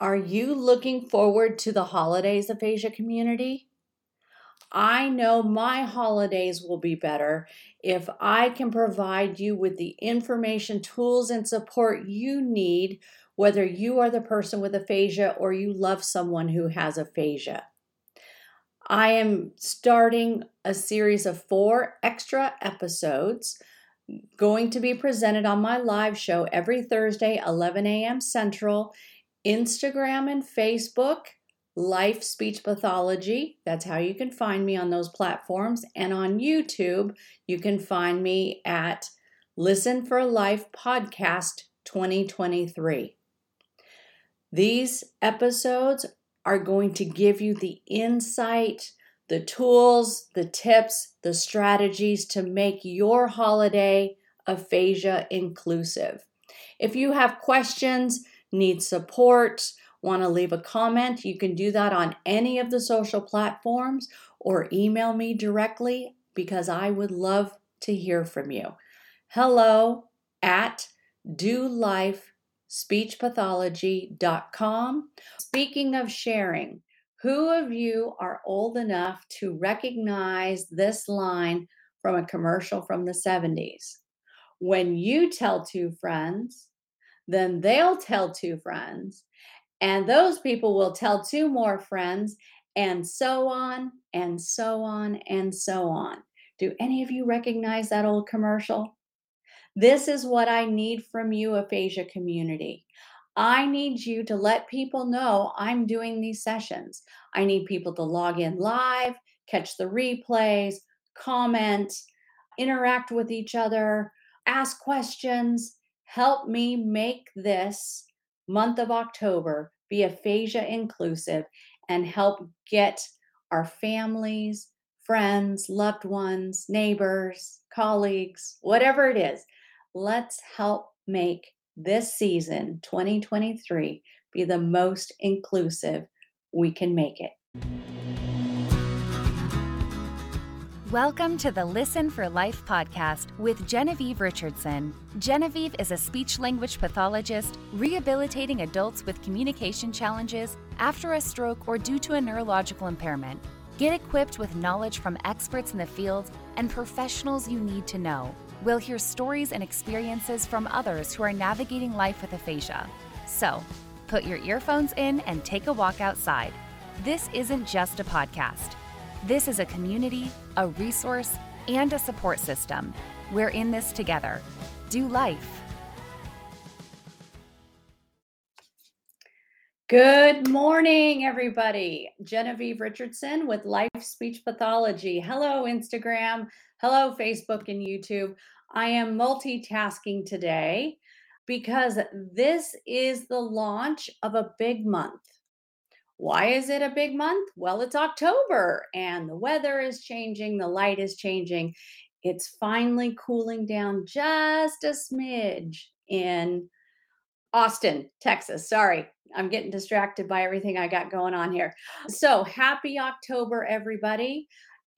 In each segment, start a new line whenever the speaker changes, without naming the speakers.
Are you looking forward to the holidays, Aphasia community? I know my holidays will be better if I can provide you with the information, tools, and support you need, whether you are the person with aphasia or you love someone who has aphasia. I am starting a series of four extra episodes going to be presented on my live show every Thursday, 11 a.m. Central, Instagram and Facebook Life Speech Pathology. That's how you can find me on those platforms. And on YouTube, you can find me at Listen for Life Podcast 2023. These episodes are going to give you the insight, the tools, the tips, the strategies to make your holiday aphasia inclusive. If you have questions, need support, want to leave a comment, you can do that on any of the social platforms or email me directly because I would love to hear from you. Hello at dolifespeechpathology.com. Speaking of sharing, who of you are old enough to recognize this line from a commercial from the 70s? When you tell two friends, then they'll tell two friends, and those people will tell two more friends, and so on, and so on, and so on. Do any of you recognize that old commercial? This is what I need from you, aphasia community. I need you to let people know I'm doing these sessions. I need people to log in live, catch the replays, comment, interact with each other, ask questions. Help me make this month of October be aphasia inclusive and help get our families, friends, loved ones, neighbors, colleagues, whatever it is. Let's help make this season 2023 be the most inclusive we can make it.
Welcome to the Listen for Life podcast with Genevieve Richardson. Genevieve is a speech language pathologist rehabilitating adults with communication challenges after a stroke or due to a neurological impairment. Get equipped with knowledge from experts in the field and professionals you need to know. We'll hear stories and experiences from others who are navigating life with aphasia. So, put your earphones in and take a walk outside. This isn't just a podcast. This is a community, a resource, and a support system. We're in this together. Do life.
Good morning, everybody. Genevieve Richardson with Life Speech Pathology. Hello, Instagram. Hello, Facebook and YouTube. I am multitasking today because this is the launch of a big month. Why is it a big month? Well, it's October and the weather is changing, the light is changing. It's finally cooling down just a smidge in Austin, Texas. Sorry, I'm getting distracted by everything I got going on here. So, happy October, everybody.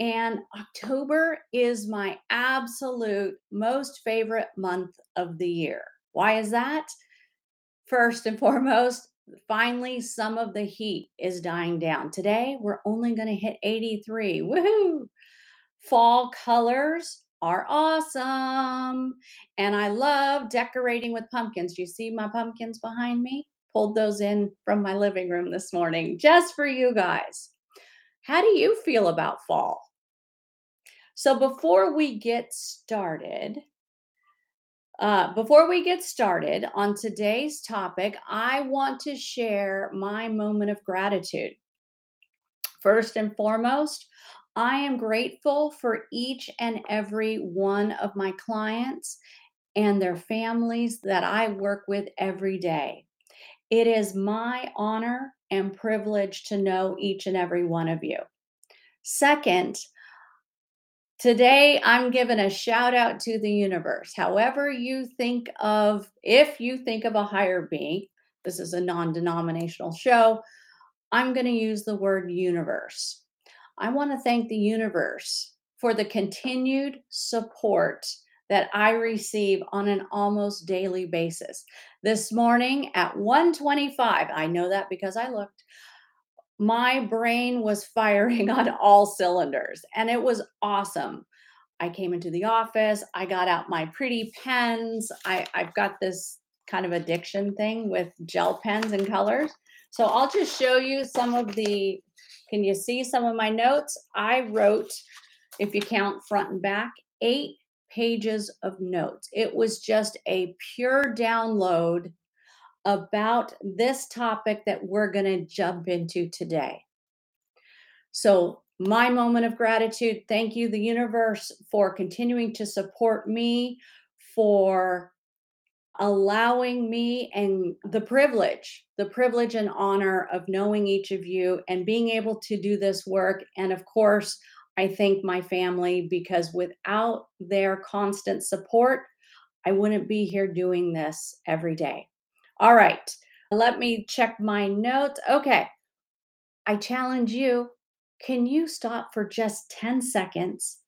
And October is my absolute most favorite month of the year. Why is that? First and foremost, finally some of the heat is dying down. Today, we're only going to hit 83. Woohoo! Fall colors are awesome. And I love decorating with pumpkins. Do you see my pumpkins behind me? Pulled those in from my living room this morning just for you guys. How do you feel about fall? So, before we get started, uh, before we get started on today's topic, I want to share my moment of gratitude. First and foremost, I am grateful for each and every one of my clients and their families that I work with every day. It is my honor and privilege to know each and every one of you. Second, Today, I'm giving a shout out to the universe. However, you think of, if you think of a higher being, this is a non denominational show, I'm going to use the word universe. I want to thank the universe for the continued support that I receive on an almost daily basis. This morning at 125, I know that because I looked, my brain was firing on all cylinders and it was awesome. I came into the office, I got out my pretty pens. I, I've got this kind of addiction thing with gel pens and colors. So I'll just show you some of the, can you see some of my notes? I wrote, if you count front and back, eight pages of notes. It was just a pure download about this topic that we're going to jump into today. So, my moment of gratitude thank you, the universe, for continuing to support me, for allowing me and the privilege, the privilege and honor of knowing each of you and being able to do this work. And of course, I thank my family because without their constant support, I wouldn't be here doing this every day. All right, let me check my notes. Okay, I challenge you can you stop for just 10 seconds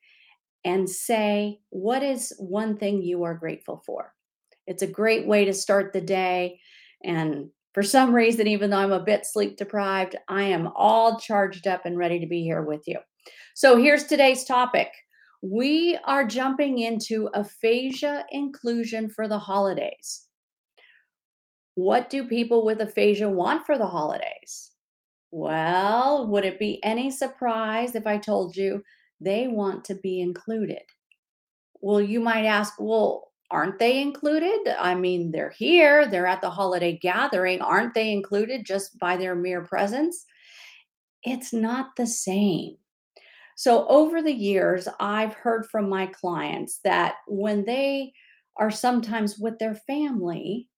and say, what is one thing you are grateful for? It's a great way to start the day. And for some reason, even though I'm a bit sleep deprived, I am all charged up and ready to be here with you. So here's today's topic. We are jumping into aphasia inclusion for the holidays. What do people with aphasia want for the holidays? Well, would it be any surprise if I told you they want to be included? Well, you might ask, well, aren't they included? I mean, they're here, they're at the holiday gathering. Aren't they included just by their mere presence? It's not the same. So, over the years, I've heard from my clients that when they are sometimes with their family,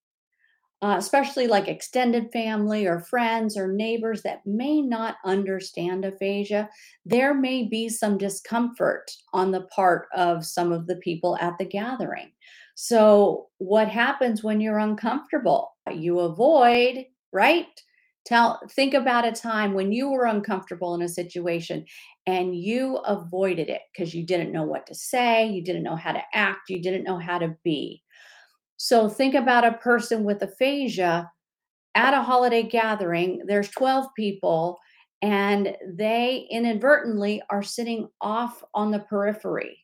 uh, especially like extended family or friends or neighbors that may not understand aphasia, there may be some discomfort on the part of some of the people at the gathering. So, what happens when you're uncomfortable? You avoid, right? Tell, think about a time when you were uncomfortable in a situation and you avoided it because you didn't know what to say, you didn't know how to act, you didn't know how to be. So think about a person with aphasia at a holiday gathering, there's 12 people, and they inadvertently are sitting off on the periphery.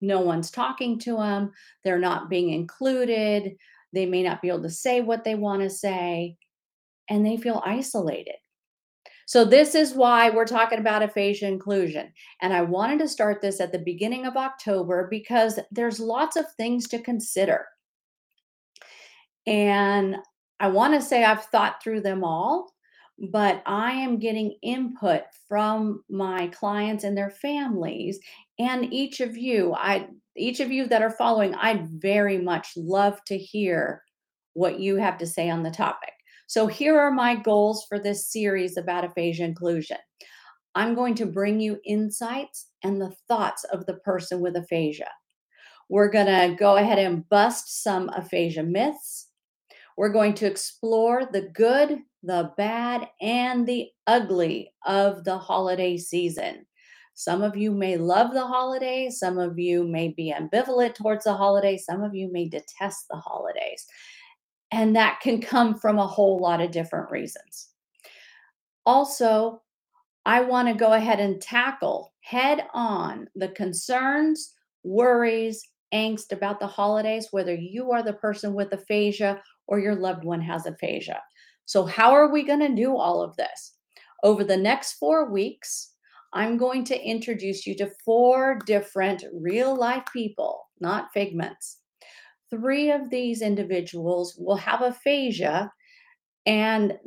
No one's talking to them, they're not being included, they may not be able to say what they want to say, and they feel isolated. So, this is why we're talking about aphasia inclusion. And I wanted to start this at the beginning of October because there's lots of things to consider. And I want to say I've thought through them all, but I am getting input from my clients and their families and each of you. I each of you that are following, I'd very much love to hear what you have to say on the topic. So here are my goals for this series about aphasia inclusion. I'm going to bring you insights and the thoughts of the person with aphasia. We're going to go ahead and bust some aphasia myths. We're going to explore the good, the bad, and the ugly of the holiday season. Some of you may love the holidays, some of you may be ambivalent towards the holidays, some of you may detest the holidays. And that can come from a whole lot of different reasons. Also, I want to go ahead and tackle head on the concerns, worries, angst about the holidays, whether you are the person with aphasia or your loved one has aphasia. So, how are we going to do all of this? Over the next four weeks, I'm going to introduce you to four different real life people, not figments. Three of these individuals will have aphasia, and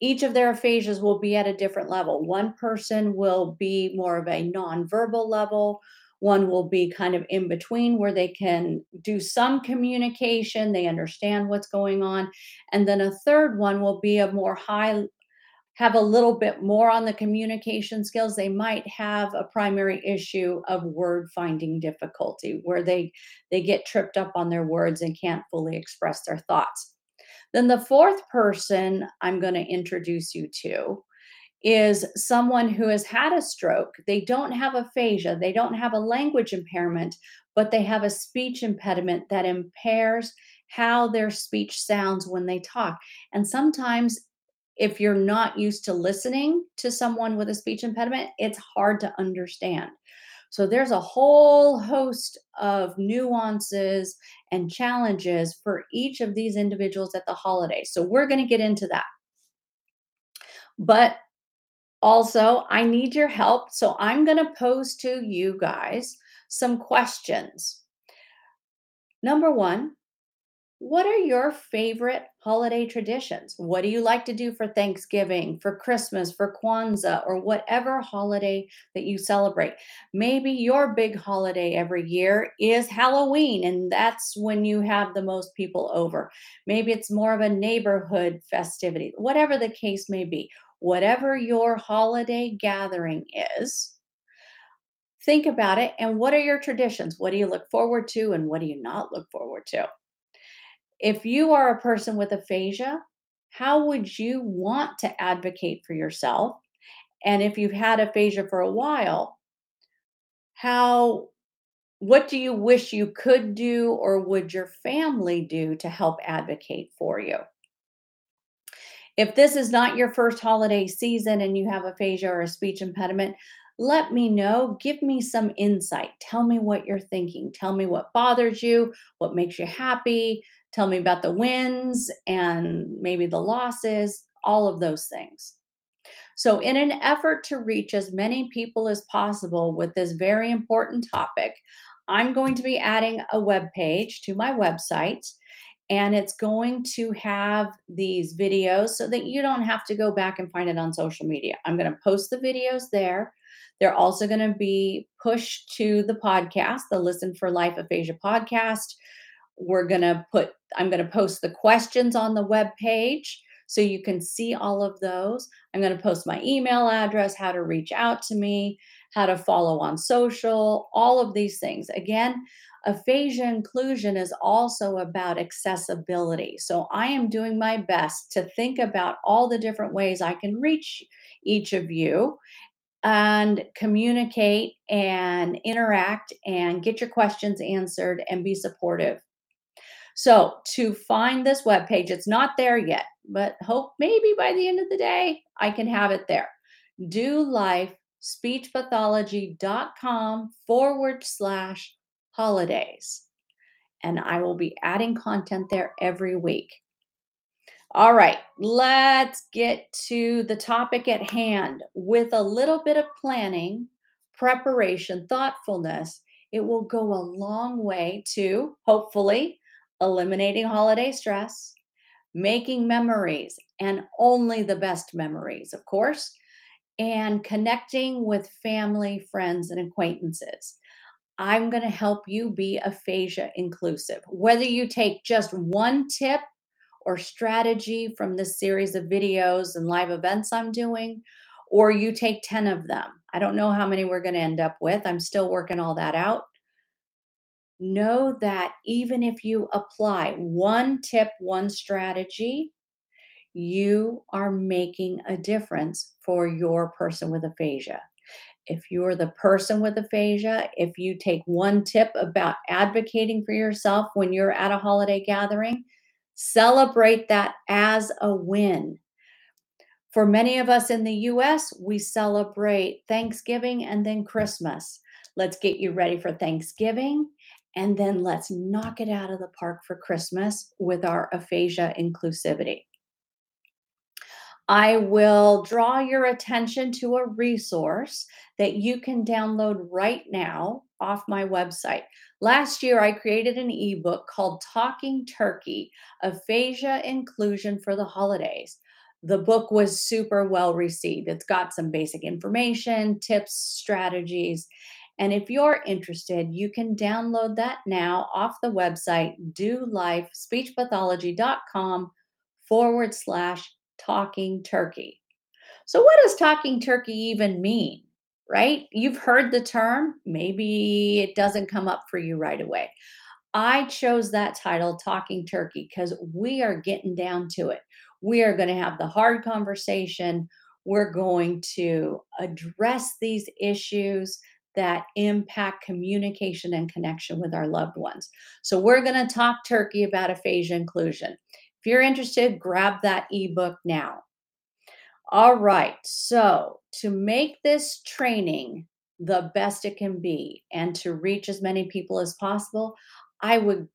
each of their aphasias will be at a different level. One person will be more of a nonverbal level, one will be kind of in between where they can do some communication, they understand what's going on. And then a third one will be a more high, have a little bit more on the communication skills. They might have a primary issue of word finding difficulty where they they get tripped up on their words and can't fully express their thoughts. Then the fourth person I'm going to introduce you to is someone who has had a stroke. They don't have aphasia, they don't have a language impairment, but they have a speech impediment that impairs how their speech sounds when they talk. And sometimes, if you're not used to listening to someone with a speech impediment, it's hard to understand. So, there's a whole host of nuances and challenges for each of these individuals at the holiday. So, we're going to get into that. But also, I need your help. So, I'm going to pose to you guys some questions. Number one, what are your favorite holiday traditions? What do you like to do for Thanksgiving, for Christmas, for Kwanzaa, or whatever holiday that you celebrate? Maybe your big holiday every year is Halloween, and that's when you have the most people over. Maybe it's more of a neighborhood festivity, whatever the case may be. Whatever your holiday gathering is, think about it and what are your traditions? What do you look forward to, and what do you not look forward to? If you are a person with aphasia, how would you want to advocate for yourself? And if you've had aphasia for a while, how what do you wish you could do or would your family do to help advocate for you? If this is not your first holiday season and you have aphasia or a speech impediment, let me know. Give me some insight. Tell me what you're thinking. Tell me what bothers you, what makes you happy. Tell me about the wins and maybe the losses, all of those things. So, in an effort to reach as many people as possible with this very important topic, I'm going to be adding a web page to my website and it's going to have these videos so that you don't have to go back and find it on social media. I'm going to post the videos there. They're also going to be pushed to the podcast, the Listen for Life Aphasia podcast. We're going to put, I'm going to post the questions on the web page so you can see all of those. I'm going to post my email address, how to reach out to me, how to follow on social, all of these things. Again, aphasia inclusion is also about accessibility. So I am doing my best to think about all the different ways I can reach each of you and communicate and interact and get your questions answered and be supportive. So, to find this web page, it's not there yet, but hope maybe by the end of the day I can have it there. Do life speechpathology.com forward slash holidays. And I will be adding content there every week. All right, let's get to the topic at hand. With a little bit of planning, preparation, thoughtfulness, it will go a long way to hopefully eliminating holiday stress, making memories, and only the best memories, of course, and connecting with family, friends, and acquaintances. I'm going to help you be aphasia inclusive. Whether you take just one tip or strategy from this series of videos and live events I'm doing, or you take 10 of them. I don't know how many we're going to end up with. I'm still working all that out. Know that even if you apply one tip, one strategy, you are making a difference for your person with aphasia. If you're the person with aphasia, if you take one tip about advocating for yourself when you're at a holiday gathering, Celebrate that as a win. For many of us in the US, we celebrate Thanksgiving and then Christmas. Let's get you ready for Thanksgiving and then let's knock it out of the park for Christmas with our aphasia inclusivity. I will draw your attention to a resource that you can download right now off my website. Last year, I created an ebook called Talking Turkey Aphasia Inclusion for the Holidays. The book was super well received. It's got some basic information, tips, strategies. And if you're interested, you can download that now off the website dolifespeechpathology.com forward slash talking turkey. So, what does talking turkey even mean? Right? You've heard the term. Maybe it doesn't come up for you right away. I chose that title, Talking Turkey, because we are getting down to it. We are going to have the hard conversation. We're going to address these issues that impact communication and connection with our loved ones. So, we're going to talk turkey about aphasia inclusion. If you're interested, grab that ebook now. All right, so to make this training the best it can be and to reach as many people as possible, I would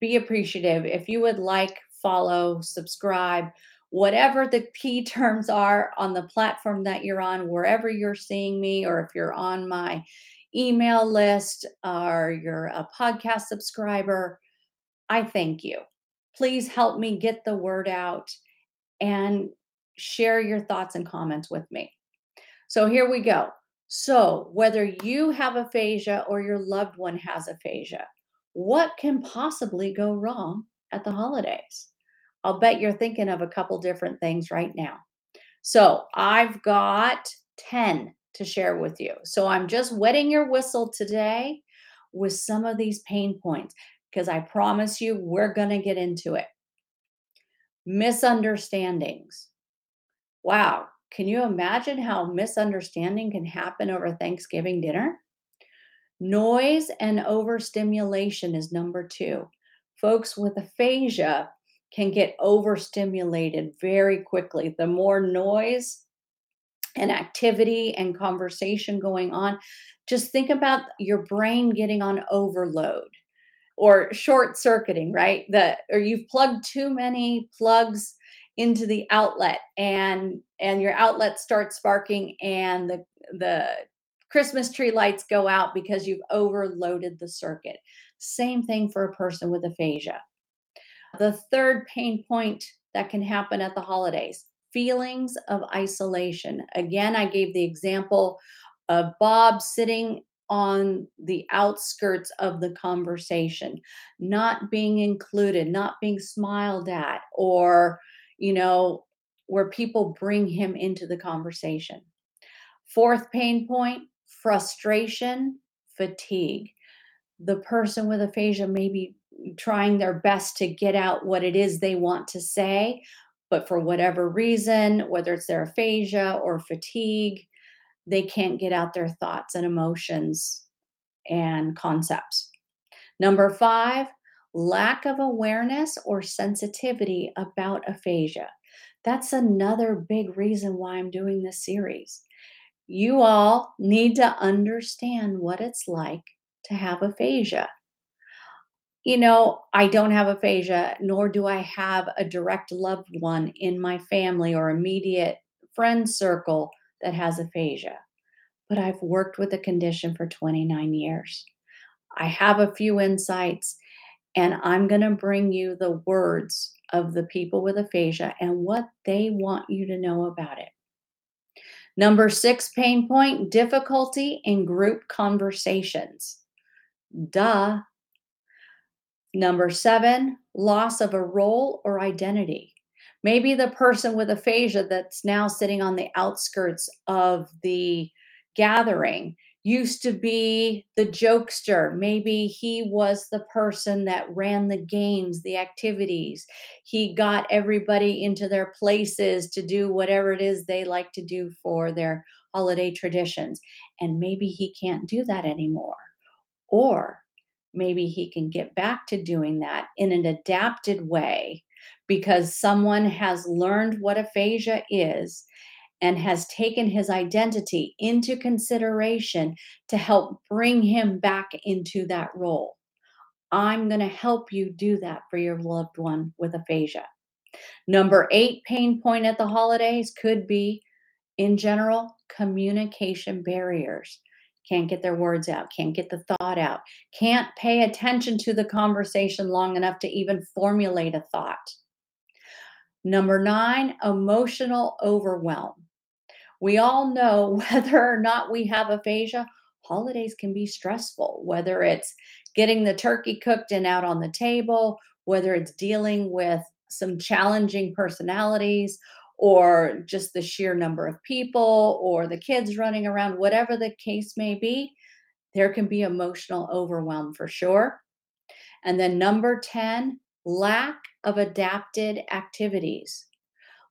be appreciative if you would like, follow, subscribe, whatever the key terms are on the platform that you're on, wherever you're seeing me, or if you're on my email list or you're a podcast subscriber, I thank you. Please help me get the word out and share your thoughts and comments with me. So here we go. So, whether you have aphasia or your loved one has aphasia, what can possibly go wrong at the holidays? I'll bet you're thinking of a couple different things right now. So I've got 10 to share with you. So I'm just wetting your whistle today with some of these pain points because I promise you we're going to get into it. Misunderstandings. Wow. Can you imagine how misunderstanding can happen over Thanksgiving dinner? Noise and overstimulation is number two. Folks with aphasia can get overstimulated very quickly. The more noise and activity and conversation going on, just think about your brain getting on overload or short circuiting, right? The or you've plugged too many plugs into the outlet and and your outlet starts sparking and the the Christmas tree lights go out because you've overloaded the circuit. Same thing for a person with aphasia. The third pain point that can happen at the holidays feelings of isolation. Again, I gave the example of Bob sitting on the outskirts of the conversation, not being included, not being smiled at, or, you know, where people bring him into the conversation. Fourth pain point frustration, fatigue. The person with aphasia may be trying their best to get out what it is they want to say, but for whatever reason, whether it's their aphasia or fatigue, they can't get out their thoughts and emotions and concepts. Number five, lack of awareness or sensitivity about aphasia. That's another big reason why I'm doing this series. You all need to understand what it's like to have aphasia you know, I don't have aphasia, nor do I have a direct loved one in my family or immediate friend circle that has aphasia. But I've worked with the condition for 29 years. I have a few insights, and I'm going to bring you the words of the people with aphasia and what they want you to know about it. Number six pain point difficulty in group conversations. Duh, Number seven, loss of a role or identity. Maybe the person with aphasia that's now sitting on the outskirts of the gathering used to be the jokester. Maybe he was the person that ran the games, the activities. He got everybody into their places to do whatever it is they like to do for their holiday traditions. And maybe he can't do that anymore. Or maybe he can get back to doing that in an adapted way because someone has learned what aphasia is and has taken his identity into consideration to help bring him back into that role. I'm going to help you do that for your loved one with aphasia. Number eight pain point at the holidays could be, in general, communication barriers can't get their words out, can't get the thought out, can't pay attention to the conversation long enough to even formulate a thought. Number nine, emotional overwhelm. We all know whether or not we have aphasia, holidays can be stressful, whether it's getting the turkey cooked and out on the table, whether it's dealing with some challenging personalities, or just the sheer number of people or the kids running around, whatever the case may be, there can be emotional overwhelm for sure. And then number 10, lack of adapted activities.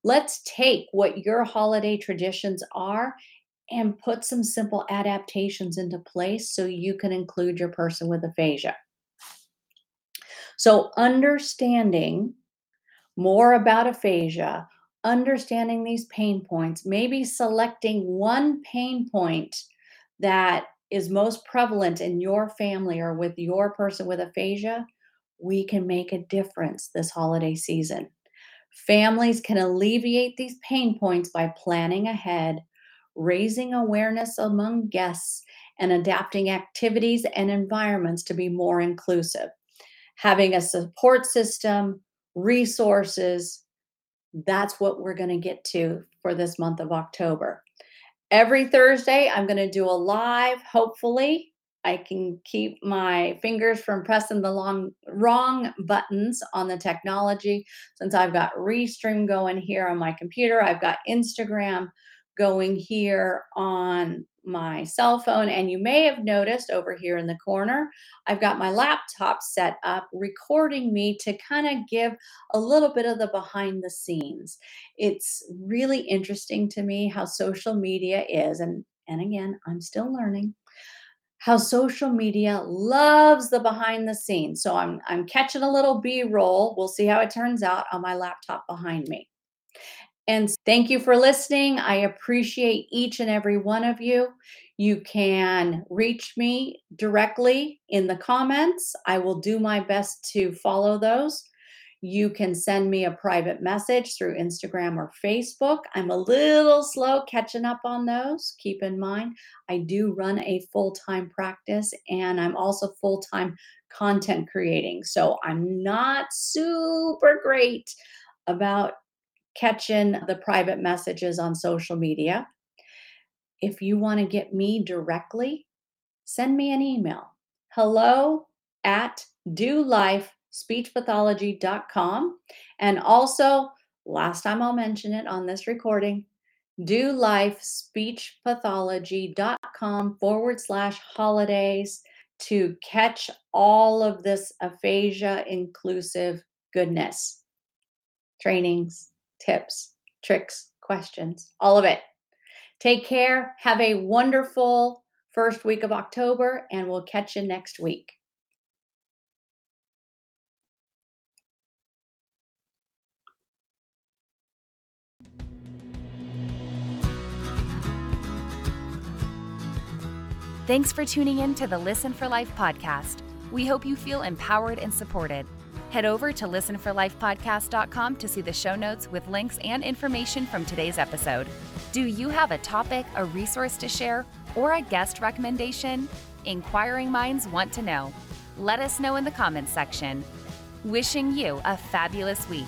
Let's take what your holiday traditions are and put some simple adaptations into place so you can include your person with aphasia. So, understanding more about aphasia, understanding these pain points, maybe selecting one pain point that is most prevalent in your family or with your person with aphasia, we can make a difference this holiday season. Families can alleviate these pain points by planning ahead, raising awareness among guests, and adapting activities and environments to be more inclusive. Having a support system, resources, that's what we're going to get to for this month of October. Every Thursday, I'm going to do a live, hopefully. I can keep my fingers from pressing the long wrong buttons on the technology since I've got Restream going here on my computer. I've got Instagram going here on my cell phone. And you may have noticed over here in the corner, I've got my laptop set up recording me to kind of give a little bit of the behind the scenes. It's really interesting to me how social media is. And, and again, I'm still learning how social media loves the behind the scenes. So I'm I'm catching a little B-roll. We'll see how it turns out on my laptop behind me. And thank you for listening. I appreciate each and every one of you. You can reach me directly in the comments. I will do my best to follow those. You can send me a private message through Instagram or Facebook. I'm a little slow catching up on those. Keep in mind, I do run a full time practice and I'm also full time content creating. So I'm not super great about catching the private messages on social media. If you want to get me directly, send me an email. Hello at dolifespeechpathology.com. And also, last time I'll mention it on this recording, do life dolifespeechpathology.com forward slash holidays to catch all of this aphasia inclusive goodness trainings tips, tricks, questions, all of it. Take care. Have a wonderful first week of October, and we'll catch you next week.
Thanks for tuning in to the Listen for Life podcast. We hope you feel empowered and supported. Head over to listenforlifepodcast.com to see the show notes with links and information from today's episode. Do you have a topic, a resource to share, or a guest recommendation? Inquiring minds want to know. Let us know in the comments section. Wishing you a fabulous week.